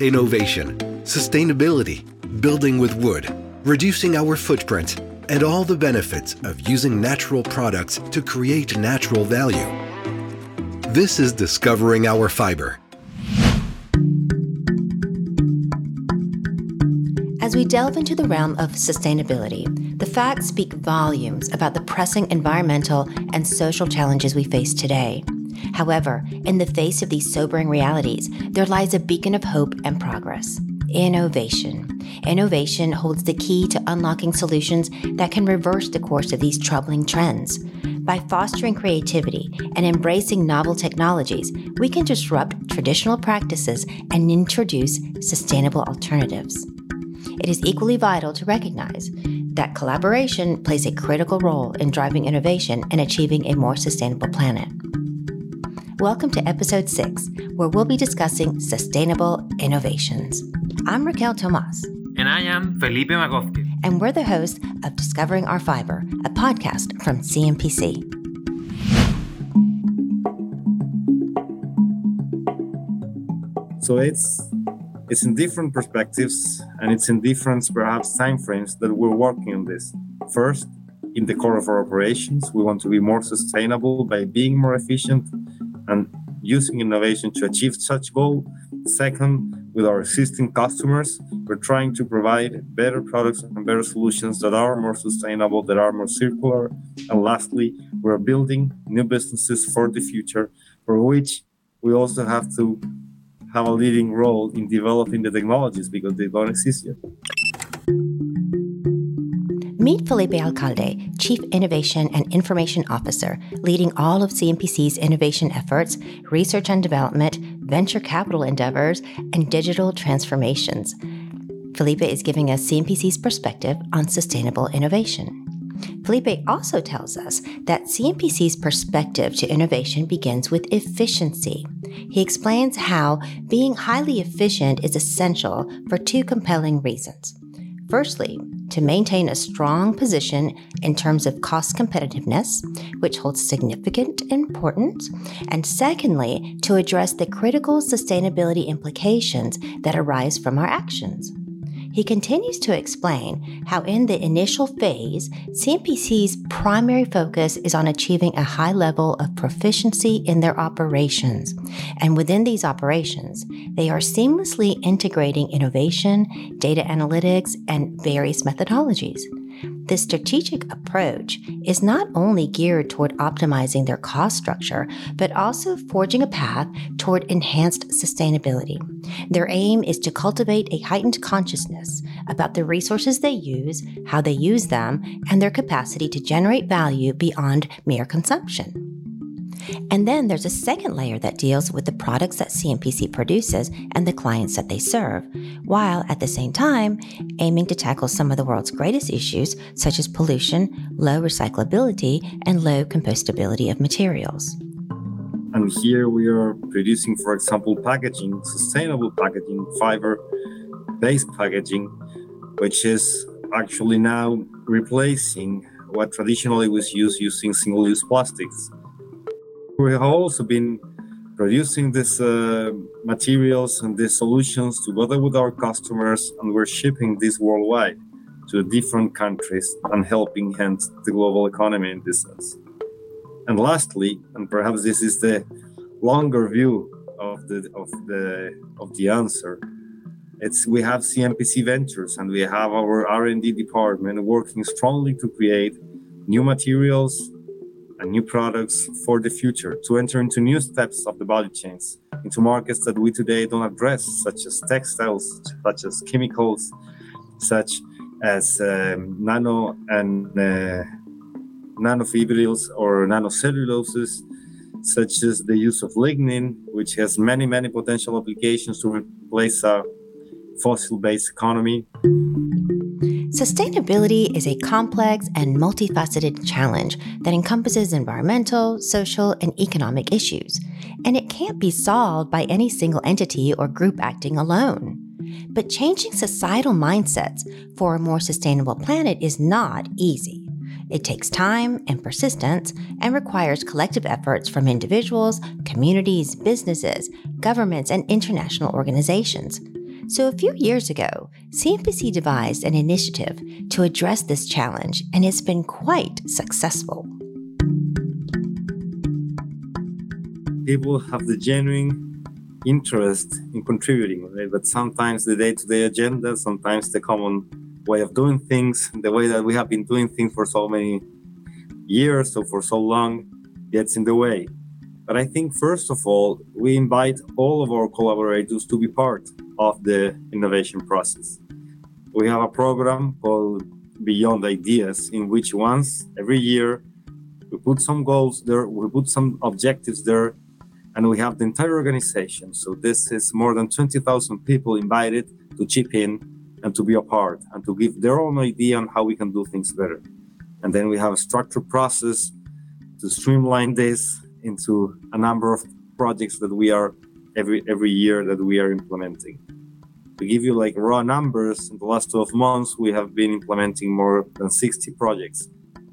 innovation, sustainability, building with wood, reducing our footprint, and all the benefits of using natural products to create natural value. This is Discovering Our Fiber. As we delve into the realm of sustainability, the facts speak volumes about the pressing environmental and social challenges we face today. However, in the face of these sobering realities, there lies a beacon of hope and progress innovation. Innovation holds the key to unlocking solutions that can reverse the course of these troubling trends. By fostering creativity and embracing novel technologies, we can disrupt traditional practices and introduce sustainable alternatives. It is equally vital to recognize that collaboration plays a critical role in driving innovation and achieving a more sustainable planet. Welcome to episode 6, where we'll be discussing sustainable innovations. I'm Raquel Tomas. And I am Felipe Magovsky. And we're the hosts of Discovering Our Fiber, a podcast from CMPC. So it's it's in different perspectives and it's in different perhaps time frames that we're working on this. First, in the core of our operations, we want to be more sustainable by being more efficient and using innovation to achieve such goal. Second, with our existing customers, we're trying to provide better products and better solutions that are more sustainable, that are more circular. And lastly, we're building new businesses for the future, for which we also have to have a leading role in developing the technologies because they don't exist yet. Meet Felipe Alcalde, Chief Innovation and Information Officer, leading all of CMPC's innovation efforts, research and development, venture capital endeavors, and digital transformations. Felipe is giving us CMPC's perspective on sustainable innovation. Felipe also tells us that CMPC's perspective to innovation begins with efficiency. He explains how being highly efficient is essential for two compelling reasons. Firstly, to maintain a strong position in terms of cost competitiveness, which holds significant importance, and secondly, to address the critical sustainability implications that arise from our actions. He continues to explain how, in the initial phase, CMPC's primary focus is on achieving a high level of proficiency in their operations. And within these operations, they are seamlessly integrating innovation, data analytics, and various methodologies. This strategic approach is not only geared toward optimizing their cost structure, but also forging a path toward enhanced sustainability. Their aim is to cultivate a heightened consciousness about the resources they use, how they use them, and their capacity to generate value beyond mere consumption. And then there's a second layer that deals with the products that CMPC produces and the clients that they serve, while at the same time aiming to tackle some of the world's greatest issues, such as pollution, low recyclability, and low compostability of materials. And here we are producing, for example, packaging, sustainable packaging, fiber based packaging, which is actually now replacing what traditionally was used using single use plastics. We have also been producing these uh, materials and these solutions together with our customers, and we're shipping this worldwide to different countries and helping hence the global economy in this sense. And lastly, and perhaps this is the longer view of the of the of the answer, it's we have CMPC Ventures and we have our R&D department working strongly to create new materials, and new products for the future to enter into new steps of the value chains into markets that we today don't address such as textiles such as chemicals such as um, nano and uh, nanofibrils or nanocelluloses such as the use of lignin which has many many potential applications to replace a fossil-based economy Sustainability is a complex and multifaceted challenge that encompasses environmental, social, and economic issues, and it can't be solved by any single entity or group acting alone. But changing societal mindsets for a more sustainable planet is not easy. It takes time and persistence and requires collective efforts from individuals, communities, businesses, governments, and international organizations. So, a few years ago, CMPC devised an initiative to address this challenge, and it's been quite successful. People have the genuine interest in contributing, right? But sometimes the day to day agenda, sometimes the common way of doing things, the way that we have been doing things for so many years or for so long gets in the way. But I think, first of all, we invite all of our collaborators to be part of the innovation process. We have a program called Beyond Ideas, in which once every year we put some goals there, we put some objectives there, and we have the entire organization. So this is more than 20,000 people invited to chip in and to be a part and to give their own idea on how we can do things better. And then we have a structured process to streamline this into a number of projects that we are every every year that we are implementing. To give you like raw numbers, in the last 12 months, we have been implementing more than 60 projects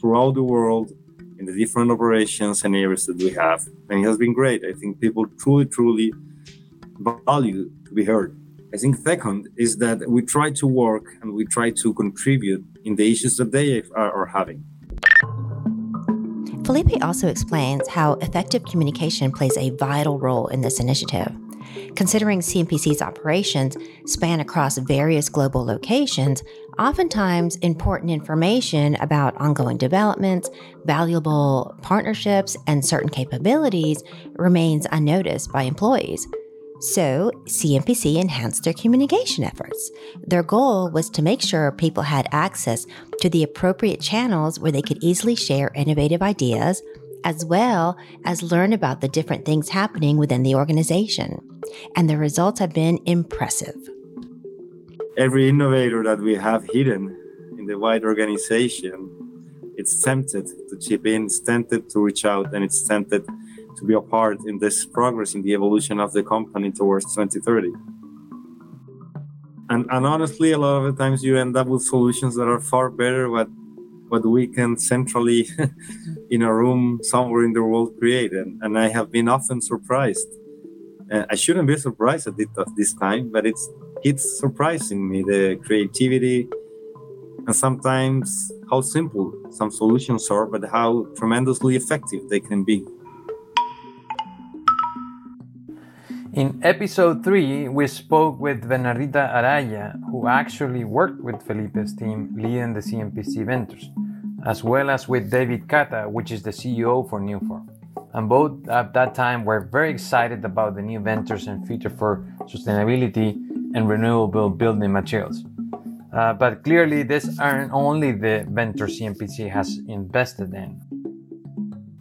throughout the world in the different operations and areas that we have. And it has been great. I think people truly, truly value to be heard. I think second is that we try to work and we try to contribute in the issues that they are, are having. Felipe also explains how effective communication plays a vital role in this initiative. Considering CMPC's operations span across various global locations, oftentimes important information about ongoing developments, valuable partnerships, and certain capabilities remains unnoticed by employees. So, CMPC enhanced their communication efforts. Their goal was to make sure people had access to the appropriate channels where they could easily share innovative ideas, as well as learn about the different things happening within the organization. And the results have been impressive. Every innovator that we have hidden in the wide organization, it's tempted to chip in, it's tempted to reach out, and it's tempted to be a part in this progress in the evolution of the company towards 2030. And, and honestly, a lot of the times you end up with solutions that are far better what what we can centrally in a room somewhere in the world create. And, and I have been often surprised. Uh, I shouldn't be surprised at it at this time, but it's it's surprising me the creativity and sometimes how simple some solutions are, but how tremendously effective they can be. In episode 3, we spoke with Bernardita Araya, who actually worked with Felipe's team leading the CMPC Ventures, as well as with David Kata, which is the CEO for Newform. And both at that time were very excited about the new ventures and future for sustainability and renewable building materials. Uh, but clearly, these aren't only the ventures CMPC has invested in.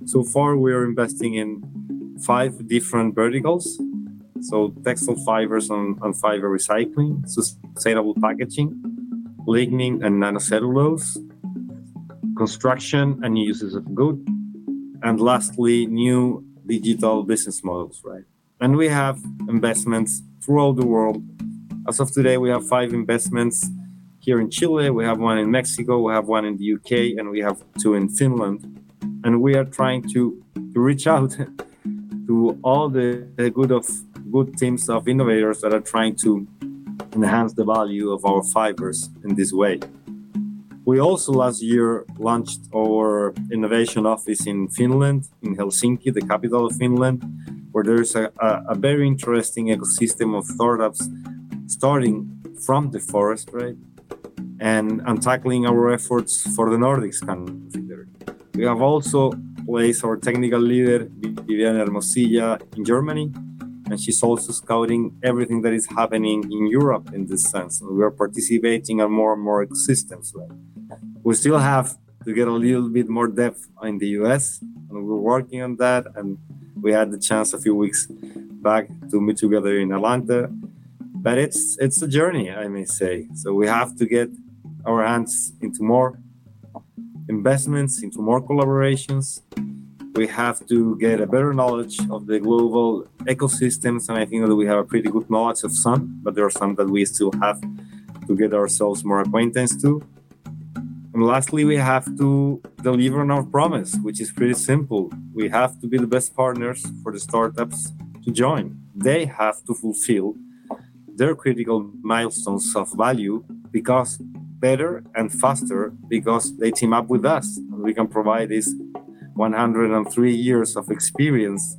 So far, we are investing in five different verticals so textile fibers and, fiber recycling, sustainable packaging, lignin and nanocellulose, construction and uses of good, and lastly, new digital business models, right? And we have investments throughout the world. As of today, we have five investments here in Chile, we have one in Mexico, we have one in the UK, and we have two in Finland. And we are trying to, to reach out to all the, the good of good teams of innovators that are trying to enhance the value of our fibers in this way. We also last year launched our innovation office in Finland, in Helsinki, the capital of Finland, where there's a, a, a very interesting ecosystem of startups starting from the forest, right? And, and tackling our efforts for the Nordics country there. We have also placed our technical leader, Viviana Hermosilla, in Germany, and she's also scouting everything that is happening in Europe in this sense. And we are participating in more and more ecosystems. Right? We still have to get a little bit more depth in the US, and we're working on that. And we had the chance a few weeks back to meet together in Atlanta. But it's it's a journey, I may say. So we have to get our hands into more investments, into more collaborations, we have to get a better knowledge of the global ecosystems. And I think that we have a pretty good knowledge of some, but there are some that we still have to get ourselves more acquaintance to. And lastly, we have to deliver on our promise, which is pretty simple. We have to be the best partners for the startups to join. They have to fulfill their critical milestones of value because better and faster because they team up with us and we can provide this 103 years of experience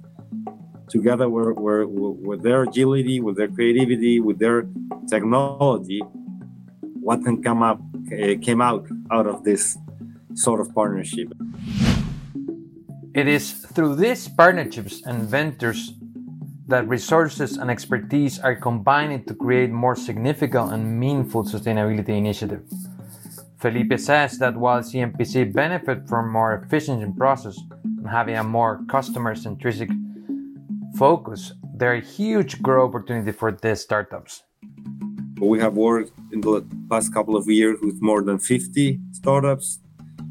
together with, with, their agility with their creativity with their technology what can come up uh, came out out of this sort of partnership it is through these partnerships and ventures that resources and expertise are combined to create more significant and meaningful sustainability initiatives. Felipe says that while CMPC benefit from more efficient process and having a more customer-centric focus, there are huge growth opportunity for these startups. We have worked in the past couple of years with more than 50 startups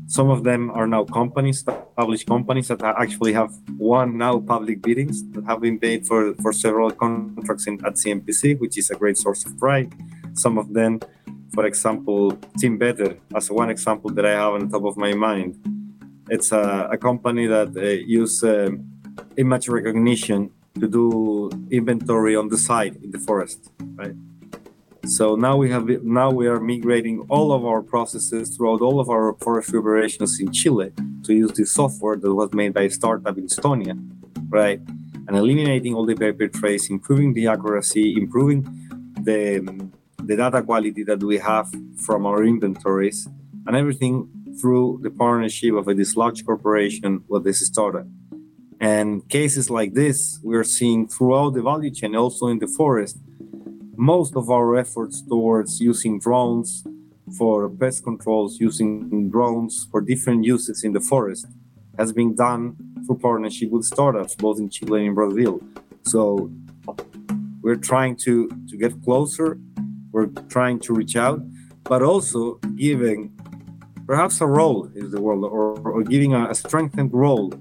some of them are now companies, published companies that actually have won now public biddings that have been paid for, for several contracts in, at CMPC, which is a great source of pride. Some of them, for example, Timbeter, as one example that I have on the top of my mind. It's a, a company that uh, use uh, image recognition to do inventory on the site in the forest, right? So now we have now we are migrating all of our processes throughout all of our forestry operations in Chile to use this software that was made by a startup in Estonia, right? And eliminating all the paper trace, improving the accuracy, improving the the data quality that we have from our inventories, and everything through the partnership of a large corporation with this startup. And cases like this we are seeing throughout the value chain, also in the forest, most of our efforts towards using drones for pest controls, using drones for different uses in the forest, has been done through partnership with startups, both in Chile and in Brazil. So we're trying to, to get closer, we're trying to reach out, but also giving perhaps a role is the word, or, or giving a, a strengthened role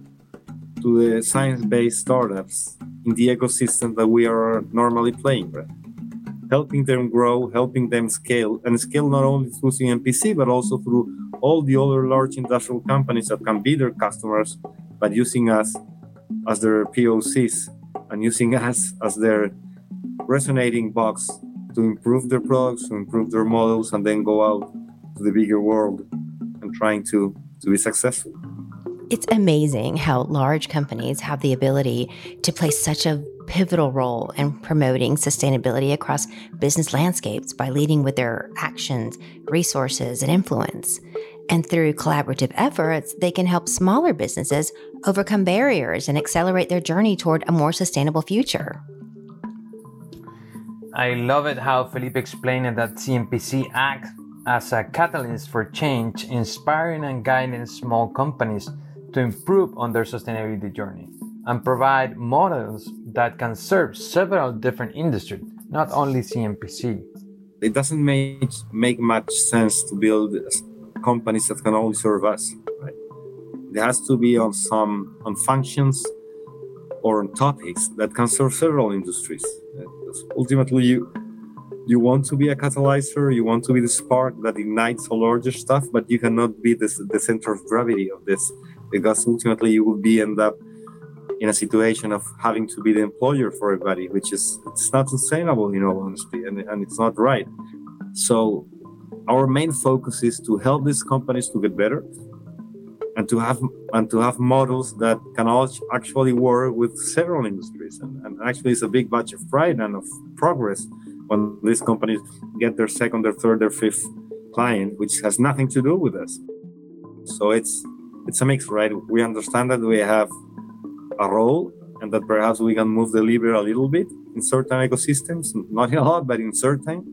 to the science-based startups in the ecosystem that we are normally playing, right? helping them grow, helping them scale, and scale not only through CMPC, but also through all the other large industrial companies that can be their customers, but using us as their POCs and using us as their resonating box to improve their products, to improve their models, and then go out to the bigger world and trying to, to be successful. It's amazing how large companies have the ability to play such a pivotal role in promoting sustainability across business landscapes by leading with their actions, resources, and influence. And through collaborative efforts, they can help smaller businesses overcome barriers and accelerate their journey toward a more sustainable future. I love it how Felipe explained that CMPC acts as a catalyst for change, inspiring and guiding small companies to improve on their sustainability journey and provide models that can serve several different industries, not only CMPC. It doesn't make, make much sense to build companies that can only serve us. Right? It has to be on some on functions or on topics that can serve several industries. Ultimately, you you want to be a catalyzer, you want to be the spark that ignites a larger stuff, but you cannot be the, the center of gravity of this because ultimately you will be end up in a situation of having to be the employer for everybody, which is it's not sustainable, you know, honestly, and, and it's not right. So our main focus is to help these companies to get better and to have and to have models that can actually work with several industries and, and actually it's a big batch of pride and of progress when these companies get their second their third their fifth client which has nothing to do with us so it's it's a mix right we understand that we have a role and that perhaps we can move the lever a little bit in certain ecosystems, not a lot, but in certain.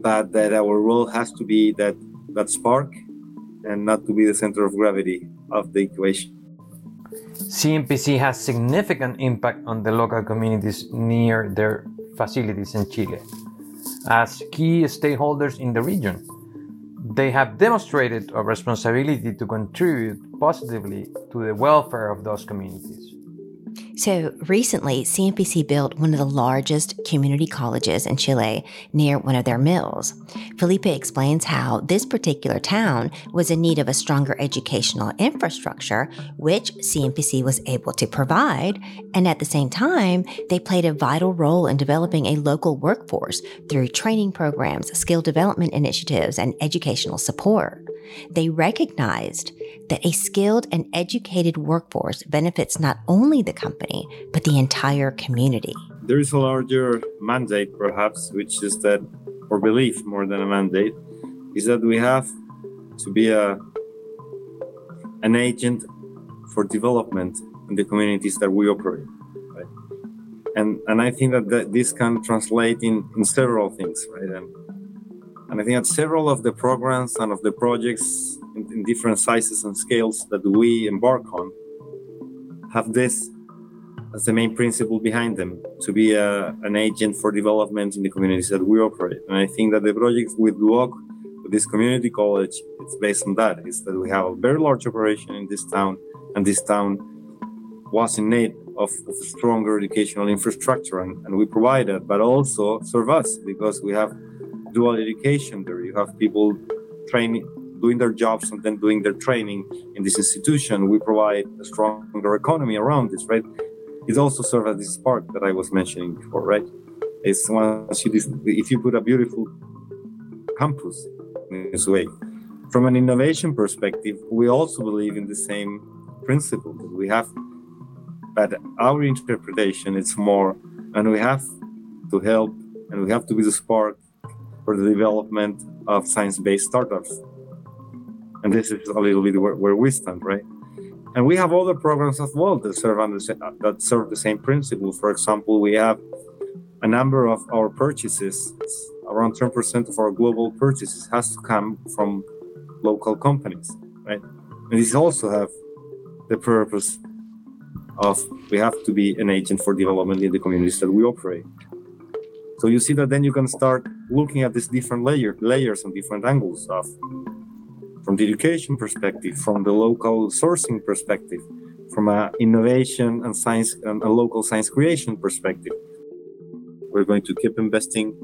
But that our role has to be that that spark and not to be the center of gravity of the equation. CMPC has significant impact on the local communities near their facilities in Chile. As key stakeholders in the region, they have demonstrated a responsibility to contribute positively to the welfare of those communities. So recently, CMPC built one of the largest community colleges in Chile near one of their mills. Felipe explains how this particular town was in need of a stronger educational infrastructure, which CMPC was able to provide. And at the same time, they played a vital role in developing a local workforce through training programs, skill development initiatives, and educational support. They recognized that a skilled and educated workforce benefits not only the company, but the entire community. There is a larger mandate, perhaps, which is that, or belief more than a mandate, is that we have to be a, an agent for development in the communities that we operate. And, and I think that, that this can translate in, in several things, right? And, and I think that several of the programs and of the projects in, in different sizes and scales that we embark on have this as the main principle behind them to be a, an agent for development in the communities that we operate. And I think that the project with Duoc, with this community college, it's based on that. Is that we have a very large operation in this town, and this town was in need of, of stronger educational infrastructure, and, and we provide that, but also serve us because we have dual education there. You have people training, doing their jobs and then doing their training in this institution. We provide a stronger economy around this, right? It also serves as this spark that I was mentioning before, right? It's once you, if you put a beautiful campus in this way. From an innovation perspective, we also believe in the same principle that we have, but our interpretation is more, and we have to help and we have to be the spark for the development of science-based startups. And this is a little bit where, where we stand, right? And we have other programs as well that serve that serve the same principle. For example, we have a number of our purchases, around 10% of our global purchases has to come from local companies, right? And these also have the purpose of we have to be an agent for development in the communities that we operate. So you see that then you can start looking at these different layer, layers and different angles of from the education perspective, from the local sourcing perspective, from an innovation and science and a local science creation perspective. We're going to keep investing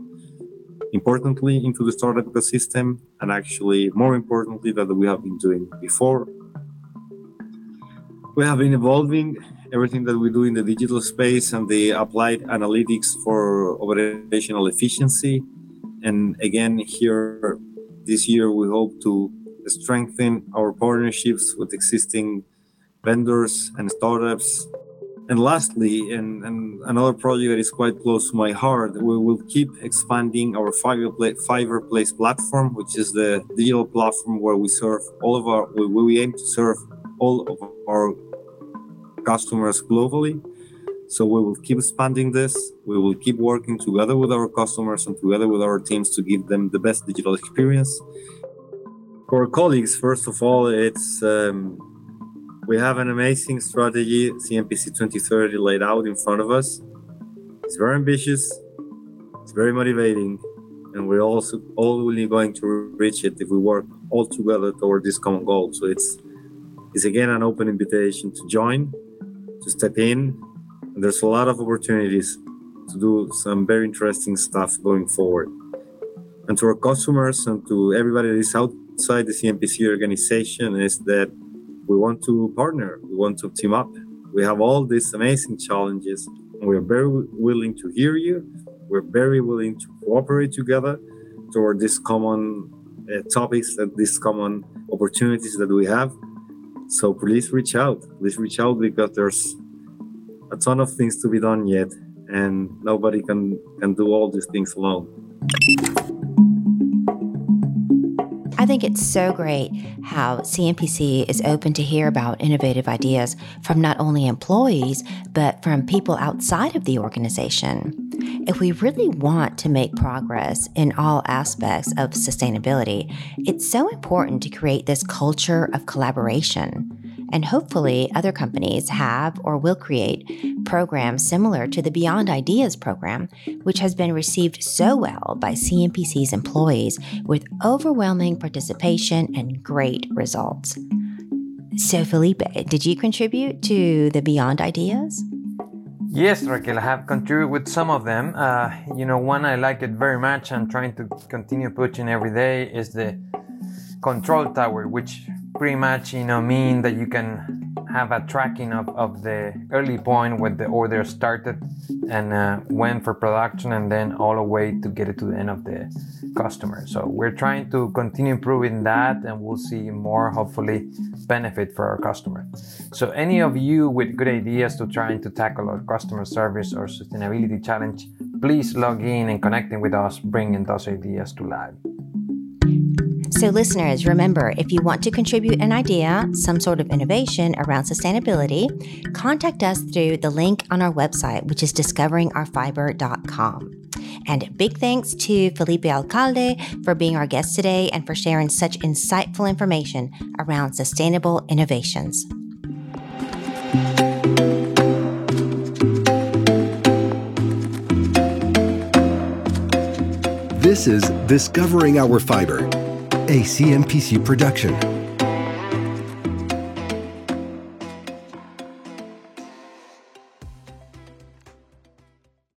importantly into the startup ecosystem and actually more importantly that we have been doing before. We have been evolving everything that we do in the digital space and the applied analytics for operational efficiency. And again, here this year, we hope to strengthen our partnerships with existing vendors and startups. And lastly, and, and another project that is quite close to my heart, we will keep expanding our Fiber Place platform, which is the digital platform where we serve all of our, where we aim to serve all of our customers globally. So we will keep expanding this. We will keep working together with our customers and together with our teams to give them the best digital experience. For colleagues, first of all, it's um, we have an amazing strategy, CMPC 2030, laid out in front of us. It's very ambitious. It's very motivating, and we're also only going to reach it if we work all together toward this common goal. So it's it's again an open invitation to join to step in. There's a lot of opportunities to do some very interesting stuff going forward. And to our customers and to everybody that is outside the CMPC organization is that we want to partner, we want to team up. We have all these amazing challenges, and we are very willing to hear you. We're very willing to cooperate together toward these common uh, topics and these common opportunities that we have so please reach out. Please reach out because there's a ton of things to be done yet, and nobody can can do all these things alone. I think it's so great how CMPC is open to hear about innovative ideas from not only employees, but from people outside of the organization. If we really want to make progress in all aspects of sustainability, it's so important to create this culture of collaboration. And hopefully, other companies have or will create programs similar to the Beyond Ideas program, which has been received so well by CMPC's employees with overwhelming participation and great results. So, Felipe, did you contribute to the Beyond Ideas? Yes, Raquel, I have contributed with some of them. Uh, you know, one I like it very much and trying to continue pushing every day is the control tower, which pretty much, you know, mean that you can have a tracking of, of the early point when the order started and uh, went for production and then all the way to get it to the end of the customer. So we're trying to continue improving that and we'll see more hopefully benefit for our customer. So any of you with good ideas to trying to tackle our customer service or sustainability challenge, please log in and connecting with us, bringing those ideas to life. So, listeners, remember if you want to contribute an idea, some sort of innovation around sustainability, contact us through the link on our website, which is discoveringourfiber.com. And big thanks to Felipe Alcalde for being our guest today and for sharing such insightful information around sustainable innovations. This is Discovering Our Fiber a CMPC production.